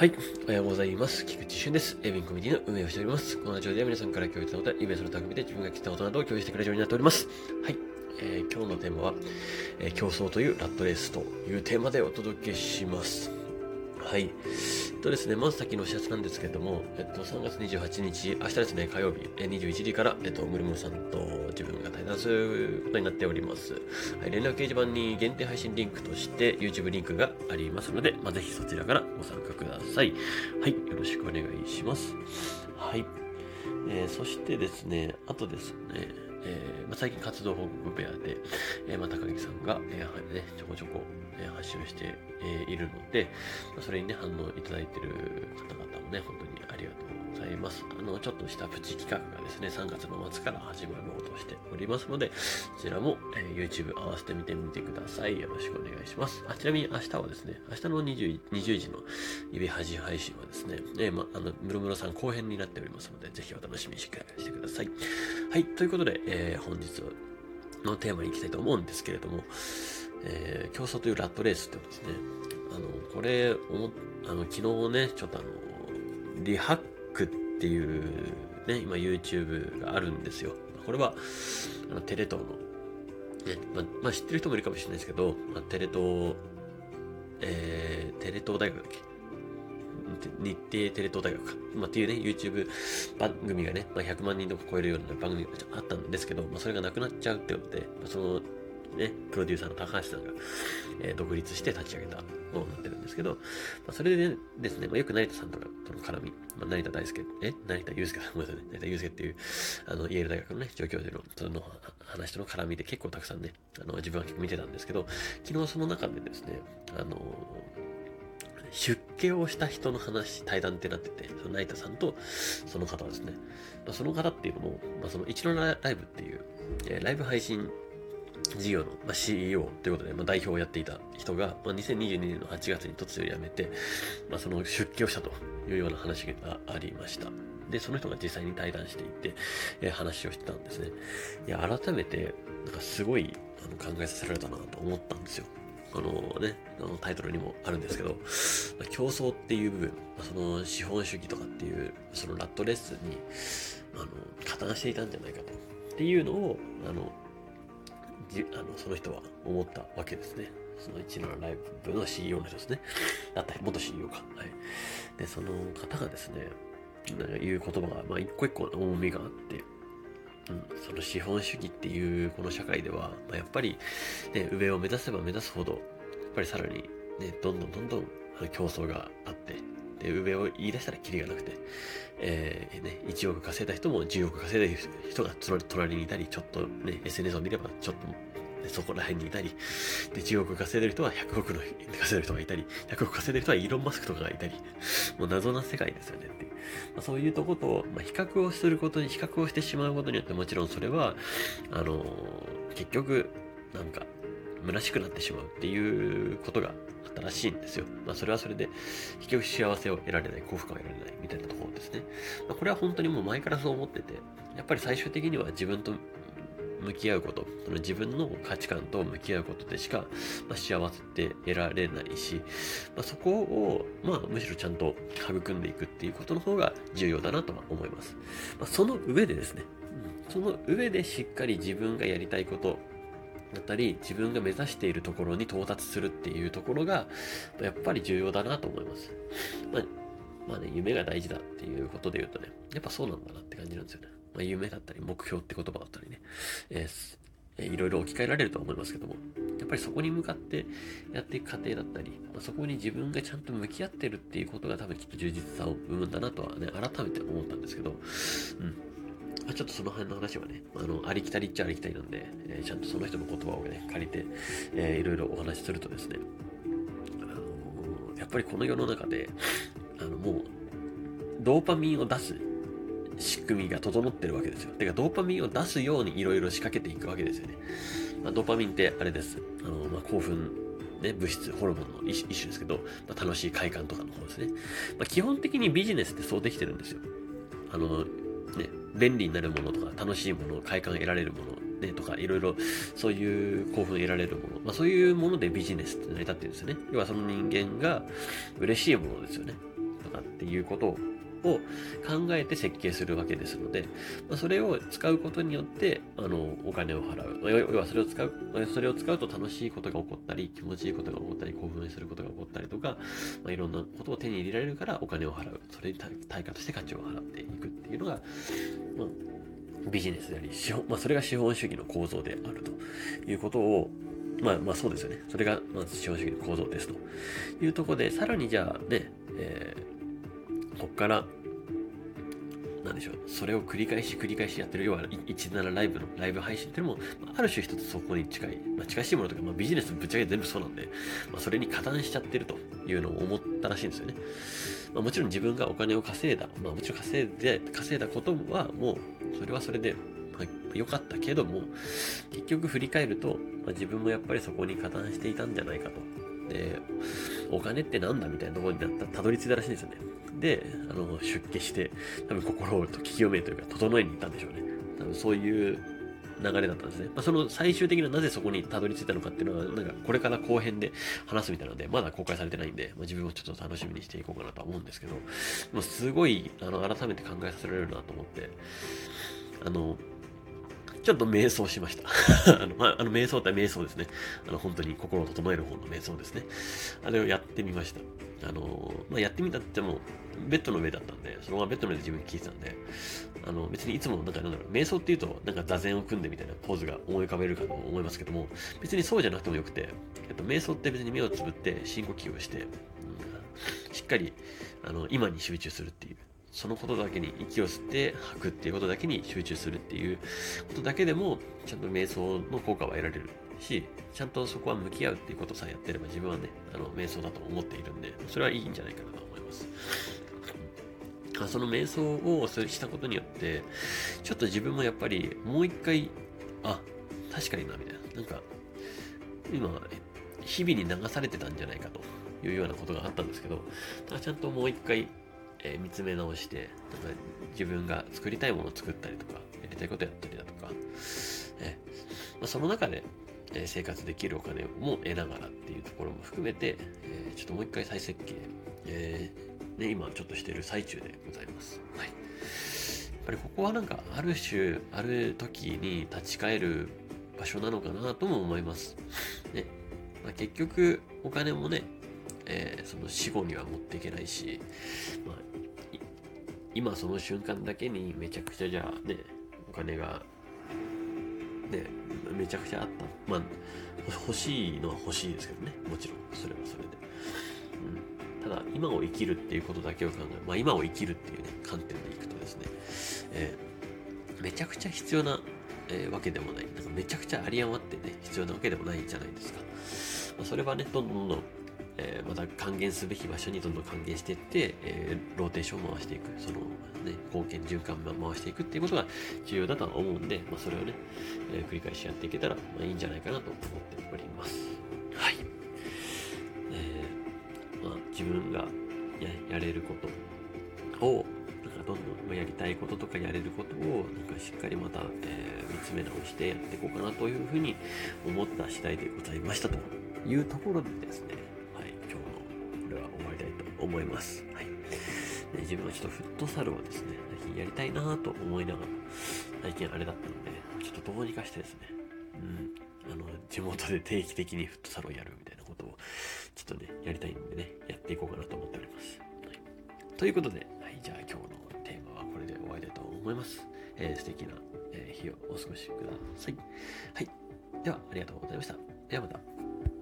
はい。おはようございます。菊池俊です。エビンコミュニティの運営をしております。このラジオでは皆さんから共有したことや、イベントの匠で自分が来たことなどを共有してくれるようになっております。はい。えー、今日のテーマは、えー、競争というラットレースというテーマでお届けします。はい。えっとですね、まず先のお知らせなんですけども、えっと、3月28日、明日ですね、火曜日、え21時から、えっと、ムルムルさんと自分が対談することになっております。はい、連絡掲示板に限定配信リンクとして、YouTube リンクがありますので、まあ、ぜひそちらからご参加ください。はい、よろしくお願いします。はい。えー、そしてですね、あとですね、えーまあ、最近活動報告部屋で、えー、まあ、高木さんが、えーね、ちょこちょこ、えー、発信をして、えー、いるので、まあ、それにね、反応いただいている方々もね、本当にありがとうございます。あの、ちょっとしたプチ企画がですね、3月の末から始まろうとしておりますので、そちらも、えー、YouTube 合わせてみてみてください。よろしくお願いします。あ、ちなみに明日はですね、明日の 20, 20時の指端配信はですね、えー、ま、あの、ムロムロさん後編になっておりますので、ぜひお楽しみにしてください。はい、ということで、えー、本日のテーマに行きたいと思うんですけれども、えー、競争というラットレースってことですね。あの、これ、あの、昨日ね、ちょっとあの、リハックっていうね、今 YouTube があるんですよ。これは、あの、テレ東の、ね、ままあ、知ってる人もいるかもしれないですけど、まあ、テレ東、えー、テレ東大学だっけ？日程テレ東大学か。まあ、っていうね、YouTube 番組がね、まあ、100万人とか超えるような番組があったんですけど、まあ、それがなくなっちゃうってことで、まあ、その、ね、プロデューサーの高橋さんが、えー、独立して立ち上げたものになってるんですけど、まあ、それでですね、まあ、よく成田さんとかとの絡み、まあ、成田大輔、え？成田祐介、ごめんなさいね、成田祐介っていう、あの、イェール大学のね、助教授の、その話との絡みで結構たくさんね、あの、自分は結構見てたんですけど、昨日その中でですね、あの、出家をした人の話、対談ってなってて、その成田さんとその方ですね。まあ、その方っていうのも、まあ、その一のライブっていう、えー、ライブ配信事業の、まあ、CEO ということで、まあ、代表をやっていた人が、まあ、2022年の8月に突如辞めて、まあ、その出家をしたというような話がありました。で、その人が実際に対談していて、えー、話をしてたんですね。いや、改めて、なんかすごいあの考えさせられたなと思ったんですよ。あのね、あのタイトルにもあるんですけど、ま、競争っていう部分、その資本主義とかっていう、そのラットレッスンに、あの、加担していたんじゃないかと。っていうのを、あの、じあのその人は思ったわけですね。その17ライブの CEO の人ですね。だった元 CEO か。はい。で、その方がですね、なんか言う言葉が、まあ、一個一個重みがあって、うん、その資本主義っていうこの社会では、まあ、やっぱり、ね、上を目指せば目指すほど、やっぱりさらに、ね、どんどんどんどん競争があって、で、上を言い出したらキリがなくて、えー、ね、1億稼いだ人も10億稼いだ人が隣にいたり、ちょっとね、SNS を見ればちょっとそこら辺にいたり、で、10億稼いでる人は100億の稼いでる人がいたり、100億稼いでる人はイーロン・マスクとかがいたり、もう謎な世界ですよねっていう。まあ、そういうとこと、まあ、比較をすることに、比較をしてしまうことによってもちろんそれは、あのー、結局、なんか、虚しくなってしまうっていうことがあったらしいんですよ。まあそれはそれで、結局幸せを得られない、幸福感を得られないみたいなところですね。まあこれは本当にもう前からそう思ってて、やっぱり最終的には自分と向き合うこと、その自分の価値観と向き合うことでしか、まあ、幸せって得られないし、まあ、そこを、まあ、むしろちゃんと育んでいくっていうことの方が重要だなとは思います。まあ、その上でですね、その上でしっかり自分がやりたいことだったり、自分が目指しているところに到達するっていうところが、やっぱり重要だなと思います。まあ、まあね、夢が大事だっていうことで言うとね、やっぱそうなんだなって感じなんですよね。まあ、夢だったり、目標って言葉だったりね、えー、いろいろ置き換えられると思いますけども、やっぱりそこに向かってやっていく過程だったり、まあ、そこに自分がちゃんと向き合ってるっていうことが多分きっと充実さを生むんだなとはね、改めて思ったんですけど、うん。まあ、ちょっとその辺の話はね、あの、ありきたりっちゃありきたりなんで、えー、ちゃんとその人の言葉をね、借りて、えー、いろいろお話しするとですね、あのー、やっぱりこの世の中で、あの、もう、ドーパミンを出す仕組みが整ってるわけですよ。てか、ドーパミンを出すようにいろいろ仕掛けていくわけですよね。まあ、ドーパミンってあれです。あの、まあ、興奮、ね、物質、ホルモンの一種ですけど、まあ、楽しい快感とかの方ですね。まあ、基本的にビジネスってそうできてるんですよ。あの、ね、便利になるものとか、楽しいもの、快感得られるもの、ね、とか、いろいろ、そういう興奮得られるもの、まあ、そういうものでビジネスって成り立ってるんですよね。要はその人間が嬉しいものですよね。とかっていうことをを考えて設計するわけですので、まあ、それを使うことによって、あの、お金を払う。要はそれを使う、それを使うと楽しいことが起こったり、気持ちいいことが起こったり、興奮することが起こったりとか、まあ、いろんなことを手に入れられるからお金を払う。それに対価として価値を払っていくっていうのが、まあ、ビジネスであり、資本、まあ、それが資本主義の構造であるということを、まあまあそうですよね。それがまず資本主義の構造ですというところで、さらにじゃあね、えーこっから、なんでしょう、それを繰り返し繰り返しやってる、要は17ライブのライブ配信っていうのも、ある種一つそこに近い、まあ、近しいものとか、まあ、ビジネスぶっちゃけ全部そうなんで、まあ、それに加担しちゃってるというのを思ったらしいんですよね。まあ、もちろん自分がお金を稼いだ、まあ、もちろん稼いで、稼いだことはもう、それはそれで、ま、良かったけども、結局振り返ると、まあ、自分もやっぱりそこに加担していたんじゃないかと。で、お金ってなんだみたいなところになったたどり着いたらしいんですよね。で、あの、出家して、多分心を清めというか、整えに行ったんでしょうね。多分そういう流れだったんですね。まあ、その最終的ななぜそこにたどり着いたのかっていうのは、なんかこれから後編で話すみたいなので、まだ公開されてないんで、まあ、自分もちょっと楽しみにしていこうかなとは思うんですけど、もうすごい、あの、改めて考えさせられるなと思って、あの、ちょっと瞑想しました。あの、まあ、あの、瞑想って瞑想ですね。あの、本当に心を整える方の瞑想ですね。あれをやってみました。あの、まあ、やってみたっても、ベッドの上だったんで、そのままベッドの上で自分に聞いてたんで、あの、別にいつもなんか、なんだろう、瞑想っていうと、なんか座禅を組んでみたいなポーズが思い浮かべるかと思いますけども、別にそうじゃなくてもよくて、えっと、瞑想って別に目をつぶって深呼吸をして、うん、しっかり、あの、今に集中するっていう。そのことだけに息を吸って吐くっていうことだけに集中するっていうことだけでも、ちゃんと瞑想の効果は得られるし、ちゃんとそこは向き合うっていうことさえやってれば自分はね、あの、瞑想だと思っているんで、それはいいんじゃないかなと思います。その瞑想をしたことによって、ちょっと自分もやっぱりもう一回、あ、確かにな、みたいな。なんか、今、日々に流されてたんじゃないかというようなことがあったんですけど、ちゃんともう一回えー、見つめ直して、自分が作りたいものを作ったりとか、やりたいことやったりだとか、えー、まあ、その中で、えー、生活できるお金も得ながらっていうところも含めて、えちょっともう一回再設計、えね、今ちょっとしてる最中でございます。はい。やっぱりここはなんか、ある種、ある時に立ち返る場所なのかなとも思います。ね。まあ、結局、お金もね、えー、その死後には持っていけないし、まあ、今その瞬間だけにめちゃくちゃじゃあね、お金が、ね、めちゃくちゃあった。まあ、欲しいのは欲しいですけどね。もちろん、それはそれで。うん、ただ、今を生きるっていうことだけを考え、まあ今を生きるっていうね、観点でいくとですね、えー、めちゃくちゃ必要な、えー、わけでもない。なんかめちゃくちゃあり余ってね、必要なわけでもないじゃないですか。まあ、それはね、どんどんどんえー、また還元すべき場所にどんどん還元していって、えー、ローテーションを回していく、その、ね、貢献循環を回していくっていうことが重要だとは思うんで、まあ、それをね、えー、繰り返しやっていけたら、まあ、いいんじゃないかなと思っております。はい。えー、まあ、自分がややれることを、なんかどんどんやりたいこととかやれることを、なんかしっかりまた、えー、見つめ直してやっていこうかなというふうに思った次第でございましたというところでですね、思います。はい。で自分はちょっとフットサルをですね、最近やりたいなぁと思いながら、最近あれだったので、ちょっとどうにかしてですね、うん、あの、地元で定期的にフットサルをやるみたいなことを、ちょっとね、やりたいんでね、やっていこうかなと思っております。はい、ということで、はい、じゃあ今日のテーマはこれで終わりたいと思います。えー、素敵な、え日をお過ごしください。はい。では、ありがとうございました。ではまた。